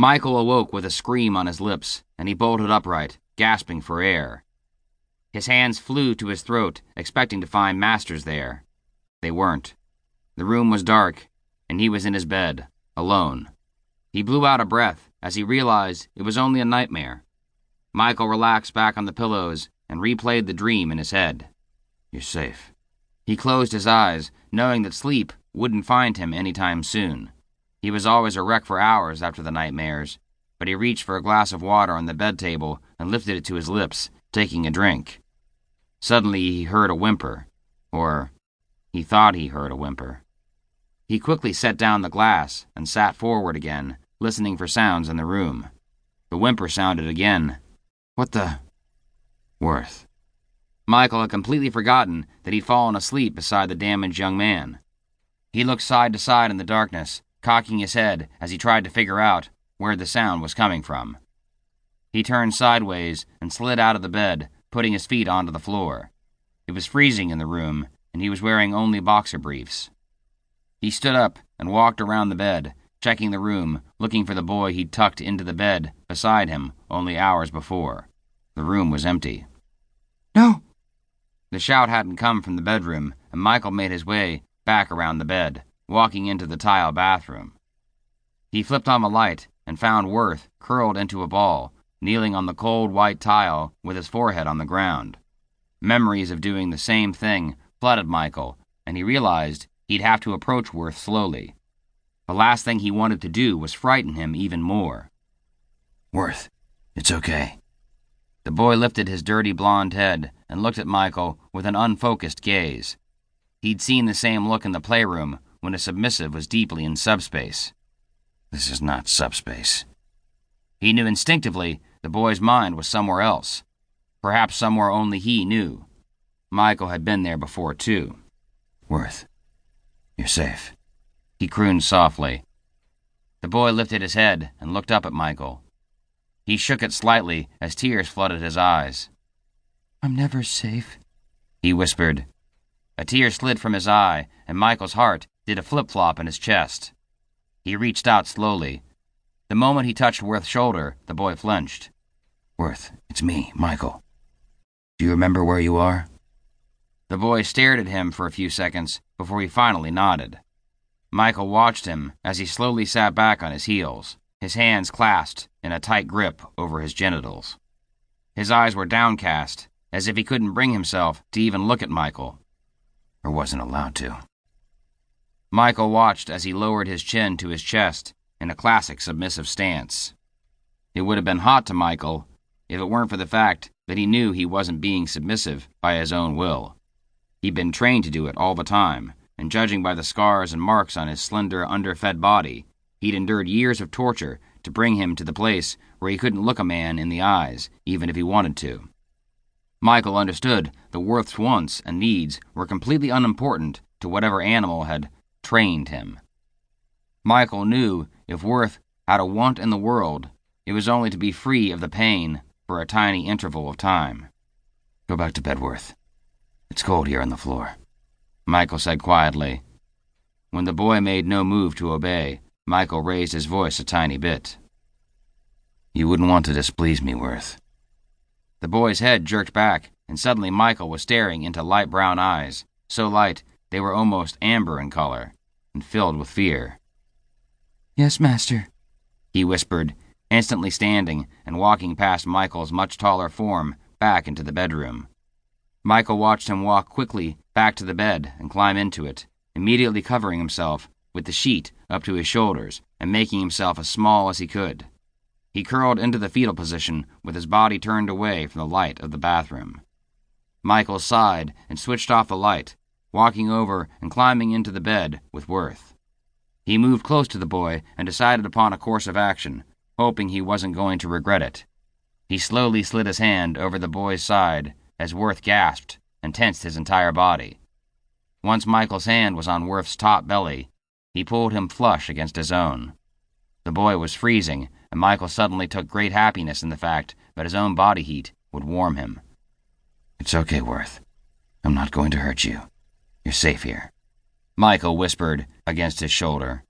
Michael awoke with a scream on his lips, and he bolted upright, gasping for air. His hands flew to his throat, expecting to find Masters there. They weren't. The room was dark, and he was in his bed, alone. He blew out a breath as he realized it was only a nightmare. Michael relaxed back on the pillows and replayed the dream in his head. You're safe. He closed his eyes, knowing that sleep wouldn't find him any time soon. He was always a wreck for hours after the nightmares, but he reached for a glass of water on the bed table and lifted it to his lips, taking a drink. Suddenly he heard a whimper, or he thought he heard a whimper. He quickly set down the glass and sat forward again, listening for sounds in the room. The whimper sounded again. What the? Worth. Michael had completely forgotten that he'd fallen asleep beside the damaged young man. He looked side to side in the darkness, cocking his head as he tried to figure out where the sound was coming from. He turned sideways and slid out of the bed, putting his feet onto the floor. It was freezing in the room, and he was wearing only boxer briefs. He stood up and walked around the bed, checking the room, looking for the boy he'd tucked into the bed beside him only hours before. The room was empty. No! The shout hadn't come from the bedroom, and Michael made his way back around the bed, walking into the tile bathroom. He flipped on the light and found Worth curled into a ball, kneeling on the cold white tile with his forehead on the ground. Memories of doing the same thing flooded Michael, and he realized he'd have to approach Worth slowly. The last thing he wanted to do was frighten him even more. Worth, it's okay. The boy lifted his dirty blond head and looked at Michael with an unfocused gaze. He'd seen the same look in the playroom when a submissive was deeply in subspace. This is not subspace. He knew instinctively the boy's mind was somewhere else, perhaps somewhere only he knew. Michael had been there before, too. Worth, you're safe. He crooned softly. The boy lifted his head and looked up at Michael. He shook it slightly as tears flooded his eyes. I'm never safe, he whispered. A tear slid from his eye, and Michael's heart did a flip flop in his chest. He reached out slowly. The moment he touched Worth's shoulder, the boy flinched. Worth, it's me, Michael. Do you remember where you are? The boy stared at him for a few seconds before he finally nodded. Michael watched him as he slowly sat back on his heels, his hands clasped in a tight grip over his genitals. His eyes were downcast, as if he couldn't bring himself to even look at Michael. Or wasn't allowed to. Michael watched as he lowered his chin to his chest in a classic submissive stance. It would have been hot to Michael if it weren't for the fact that he knew he wasn't being submissive by his own will. He'd been trained to do it all the time, and judging by the scars and marks on his slender, underfed body, he'd endured years of torture to bring him to the place where he couldn't look a man in the eyes, even if he wanted to. Michael understood the Worth's wants and needs were completely unimportant to whatever animal had trained him. Michael knew if Worth had a want in the world, it was only to be free of the pain for a tiny interval of time. Go back to bed, Worth. It's cold here on the floor. Michael said quietly. When the boy made no move to obey, Michael raised his voice a tiny bit. You wouldn't want to displease me, Worth. The boy's head jerked back, and suddenly Michael was staring into light brown eyes, so light they were almost amber in color, and filled with fear. Yes, master, he whispered, instantly standing and walking past Michael's much taller form back into the bedroom. Michael watched him walk quickly back to the bed and climb into it, immediately covering himself with the sheet up to his shoulders and making himself as small as he could. He curled into the fetal position with his body turned away from the light of the bathroom. Michael sighed and switched off the light, walking over and climbing into the bed with Worth. He moved close to the boy and decided upon a course of action, hoping he wasn't going to regret it. He slowly slid his hand over the boy's side as Worth gasped and tensed his entire body. Once Michael's hand was on Worth's top belly, he pulled him flush against his own. The boy was freezing, and Michael suddenly took great happiness in the fact that his own body heat would warm him. It's okay, Worth. I'm not going to hurt you. You're safe here. Michael whispered against his shoulder.